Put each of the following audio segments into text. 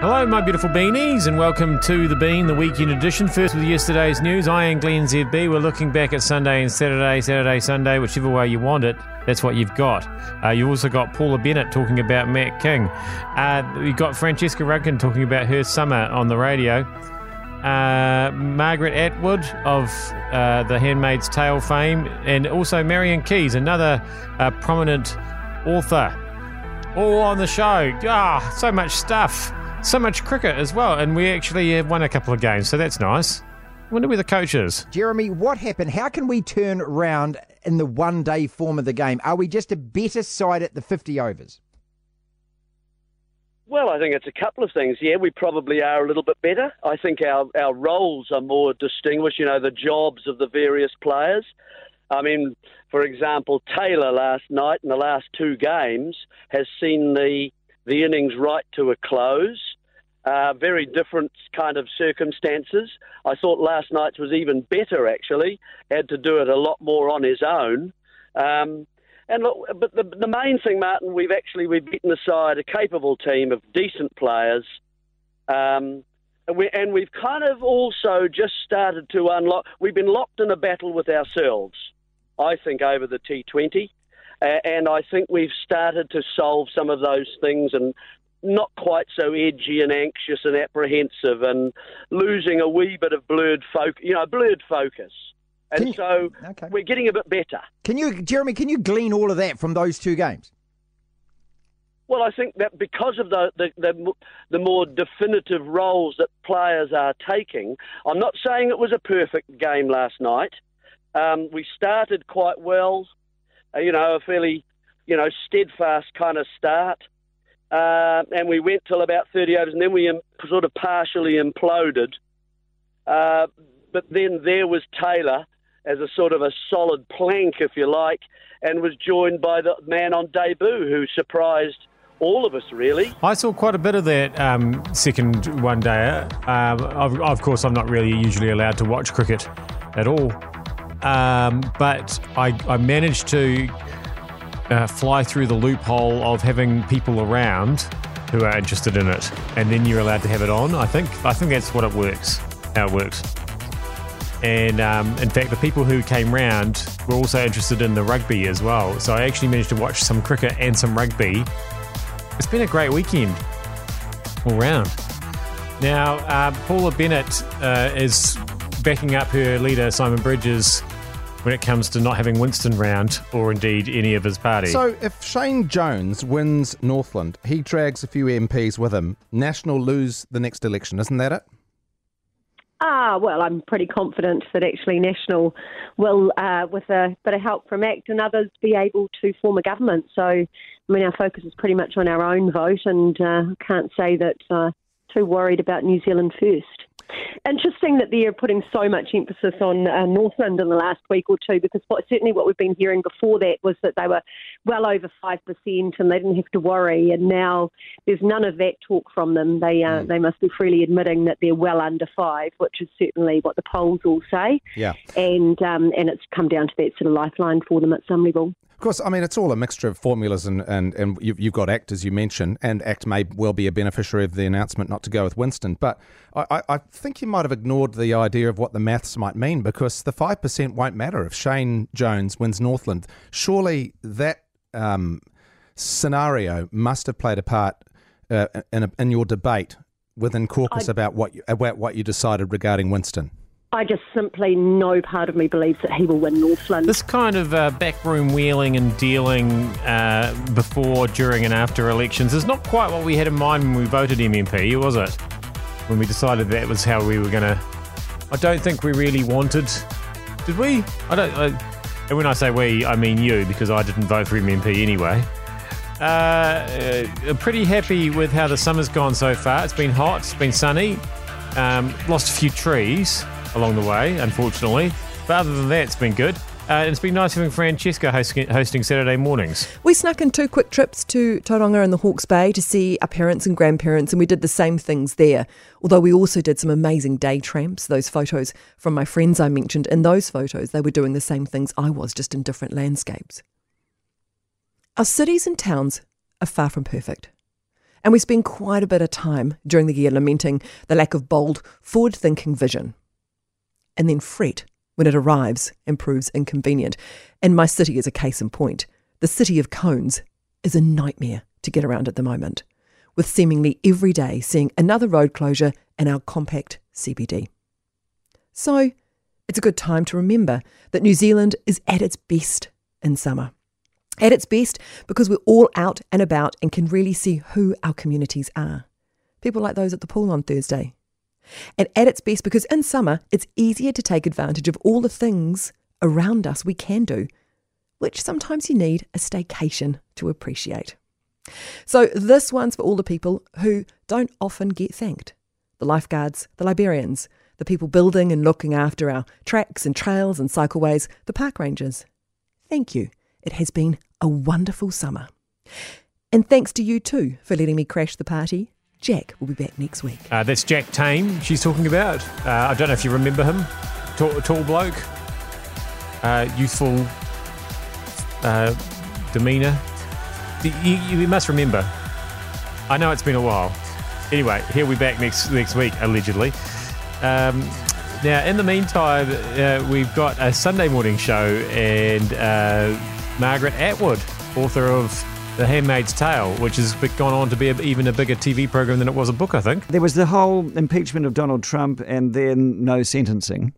Hello, my beautiful beanies, and welcome to The Bean, the weekend edition. First with yesterday's news. I am Glenn ZB. We're looking back at Sunday and Saturday, Saturday, Sunday, whichever way you want it. That's what you've got. Uh, you also got Paula Bennett talking about Matt King. Uh, you've got Francesca Rudkin talking about her summer on the radio. Uh, Margaret Atwood of uh, the Handmaid's Tale fame, and also Marian Keyes, another uh, prominent author. All on the show. Ah, so much stuff so much cricket as well, and we actually have won a couple of games, so that's nice. Wonder where the coach is. Jeremy, what happened? How can we turn around in the one day form of the game? Are we just a better side at the 50 overs? Well, I think it's a couple of things. Yeah, we probably are a little bit better. I think our, our roles are more distinguished, you know, the jobs of the various players. I mean, for example, Taylor last night in the last two games has seen the the innings right to a close. Uh, very different kind of circumstances. I thought last night's was even better, actually. Had to do it a lot more on his own. Um, and look, but the, the main thing, Martin, we've actually we've beaten aside a capable team of decent players, um, and, we, and we've kind of also just started to unlock. We've been locked in a battle with ourselves, I think, over the T20 and I think we've started to solve some of those things and not quite so edgy and anxious and apprehensive and losing a wee bit of blurred focus, you know, blurred focus. And you, so okay. we're getting a bit better. Can you, Jeremy, can you glean all of that from those two games? Well, I think that because of the, the, the, the, more definitive roles that players are taking, I'm not saying it was a perfect game last night. Um, we started quite well you know, a fairly, you know, steadfast kind of start. Uh, and we went till about 30 overs, and then we Im- sort of partially imploded. Uh, but then there was Taylor as a sort of a solid plank, if you like, and was joined by the man on debut who surprised all of us, really. I saw quite a bit of that um, second one day. Um, of, of, course, I'm not really usually allowed to watch cricket at all. Um, but I, I, managed to uh, fly through the loophole of having people around who are interested in it, and then you're allowed to have it on. I think I think that's what it works. How it works. And um, in fact, the people who came round were also interested in the rugby as well. So I actually managed to watch some cricket and some rugby. It's been a great weekend all round. Now, uh, Paula Bennett uh, is backing up her leader, Simon Bridges, when it comes to not having Winston round or indeed any of his party. So if Shane Jones wins Northland, he drags a few MPs with him. National lose the next election, isn't that it? Ah, well, I'm pretty confident that actually National will, uh, with a bit of help from ACT and others, be able to form a government. So, I mean, our focus is pretty much on our own vote, and uh, can't say that uh, too worried about New Zealand first. Interesting that they're putting so much emphasis on uh, Northland in the last week or two, because what, certainly what we've been hearing before that was that they were well over five percent and they didn't have to worry. And now there's none of that talk from them. They uh, mm. they must be freely admitting that they're well under five, which is certainly what the polls all say. Yeah, and um, and it's come down to that sort of lifeline for them at some level. Of course, I mean, it's all a mixture of formulas, and, and, and you've, you've got ACT, as you mentioned, and ACT may well be a beneficiary of the announcement not to go with Winston. But I, I think you might have ignored the idea of what the maths might mean because the 5% won't matter if Shane Jones wins Northland. Surely that um, scenario must have played a part uh, in, a, in your debate within caucus I, about what you, about what you decided regarding Winston. I just simply, no part of me believes that he will win Northland. This kind of uh, backroom wheeling and dealing uh, before, during, and after elections is not quite what we had in mind when we voted MMP, was it? When we decided that was how we were going to. I don't think we really wanted. Did we? I don't. I, and when I say we, I mean you, because I didn't vote for MMP anyway. Uh, uh, pretty happy with how the summer's gone so far. It's been hot, it's been sunny, um, lost a few trees along the way, unfortunately. But other than that, it's been good. Uh, it's been nice having Francesca hosting, hosting, Saturday mornings. We snuck in two quick trips to Tauranga and the Hawke's Bay to see our parents and grandparents, and we did the same things there. Although we also did some amazing day tramps. Those photos from my friends I mentioned, in those photos, they were doing the same things I was, just in different landscapes. Our cities and towns are far from perfect. And we spend quite a bit of time during the year lamenting the lack of bold, forward thinking vision. And then fret when it arrives and proves inconvenient. And my city is a case in point. The city of cones is a nightmare to get around at the moment, with seemingly every day seeing another road closure in our compact CBD. So, it's a good time to remember that New Zealand is at its best in summer. At its best because we're all out and about and can really see who our communities are. People like those at the pool on Thursday. And at its best because in summer it's easier to take advantage of all the things around us we can do, which sometimes you need a staycation to appreciate. So, this one's for all the people who don't often get thanked the lifeguards, the librarians, the people building and looking after our tracks and trails and cycleways, the park rangers. Thank you. It has been a wonderful summer. And thanks to you too for letting me crash the party. Jack will be back next week. Uh, that's Jack Tame she's talking about. Uh, I don't know if you remember him. Tall, tall bloke, uh, youthful uh, demeanour. You, you must remember. I know it's been a while. Anyway, he'll be back next next week, allegedly. Um, now, in the meantime, uh, we've got a Sunday morning show, and uh, Margaret Atwood, author of The Handmaid's Tale, which has gone on to be a, even a bigger TV program than it was a book, I think. There was the whole impeachment of Donald Trump and then no sentencing.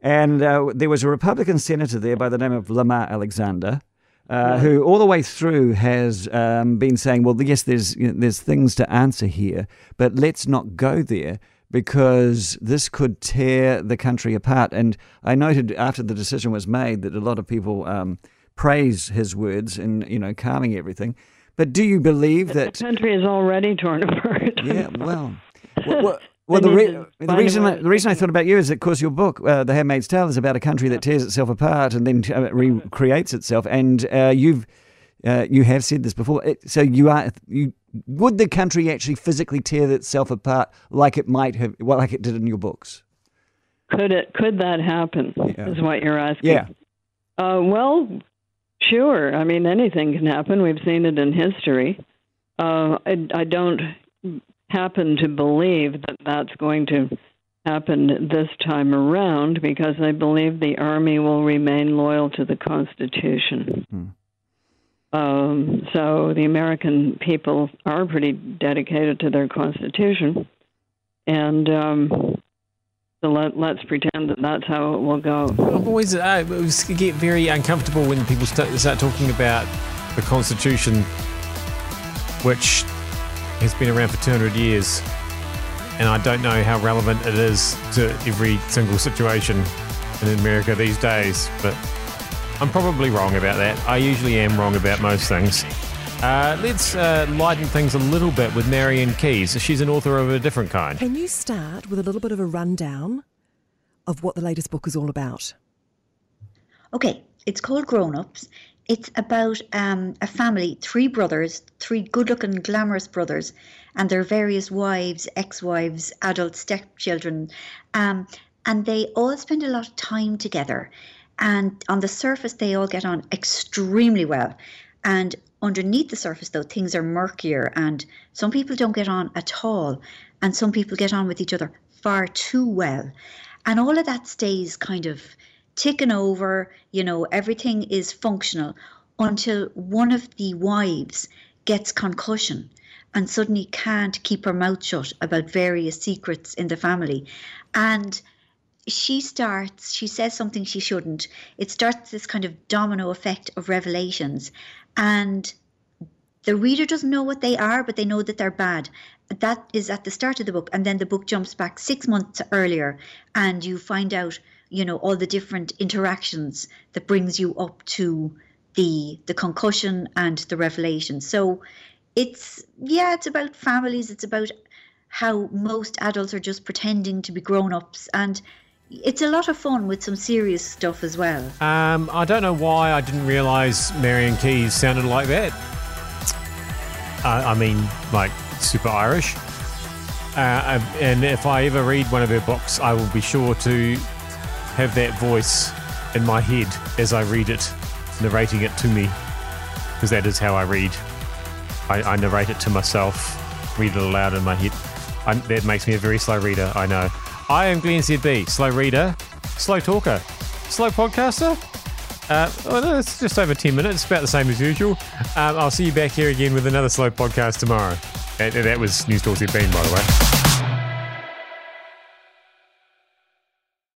And uh, there was a Republican senator there by the name of Lamar Alexander. Uh, who all the way through has um, been saying, well, yes, there's you know, there's things to answer here, but let's not go there because this could tear the country apart. And I noted after the decision was made that a lot of people um, praise his words in you know calming everything. But do you believe that the country is already torn apart? yeah, well, well, well, well the, re- the reason I, the reason I thought about you is that, of course, your book, uh, The Handmaid's Tale, is about a country that tears itself apart and then uh, recreates itself. And uh, you've uh, you have said this before. It, so you are you would the country actually physically tear itself apart like it might have, well, like it did in your books? Could it? Could that happen? Yeah. Is what you're asking? Yeah. Uh, well, sure. I mean, anything can happen. We've seen it in history. Uh, I, I don't happen to believe that that's going to happen this time around because I believe the army will remain loyal to the Constitution. Hmm. Um, so the American people are pretty dedicated to their Constitution, and um, so let, let's pretend that that's how it will go. I've always uh, get very uncomfortable when people start, start talking about the Constitution, which has been around for 200 years, and I don't know how relevant it is to every single situation in America these days, but I'm probably wrong about that. I usually am wrong about most things. Uh, let's uh, lighten things a little bit with Marian Keyes. She's an author of a different kind. Can you start with a little bit of a rundown of what the latest book is all about? Okay, it's called Grown Ups. It's about um, a family, three brothers, three good looking, glamorous brothers, and their various wives, ex wives, adult stepchildren. Um, and they all spend a lot of time together. And on the surface, they all get on extremely well. And underneath the surface, though, things are murkier, and some people don't get on at all, and some people get on with each other far too well. And all of that stays kind of ticking over, you know, everything is functional until one of the wives gets concussion and suddenly can't keep her mouth shut about various secrets in the family. And she starts, she says something she shouldn't. It starts this kind of domino effect of revelations. And the reader doesn't know what they are, but they know that they're bad. That is at the start of the book. And then the book jumps back six months earlier, and you find out, you know, all the different interactions that brings you up to the the concussion and the revelation. So it's yeah, it's about families, it's about how most adults are just pretending to be grown ups and it's a lot of fun with some serious stuff as well. Um, I don't know why I didn't realise Marian Keyes sounded like that. Uh, I mean, like super Irish. Uh, and if I ever read one of her books, I will be sure to have that voice in my head as I read it, narrating it to me, because that is how I read. I, I narrate it to myself, read it aloud in my head. I, that makes me a very slow reader, I know. I am Glenn ZB, slow reader, slow talker, slow podcaster. Uh, well, it's just over 10 minutes, about the same as usual. Um, I'll see you back here again with another slow podcast tomorrow. That, that was News Talk 13, by the way.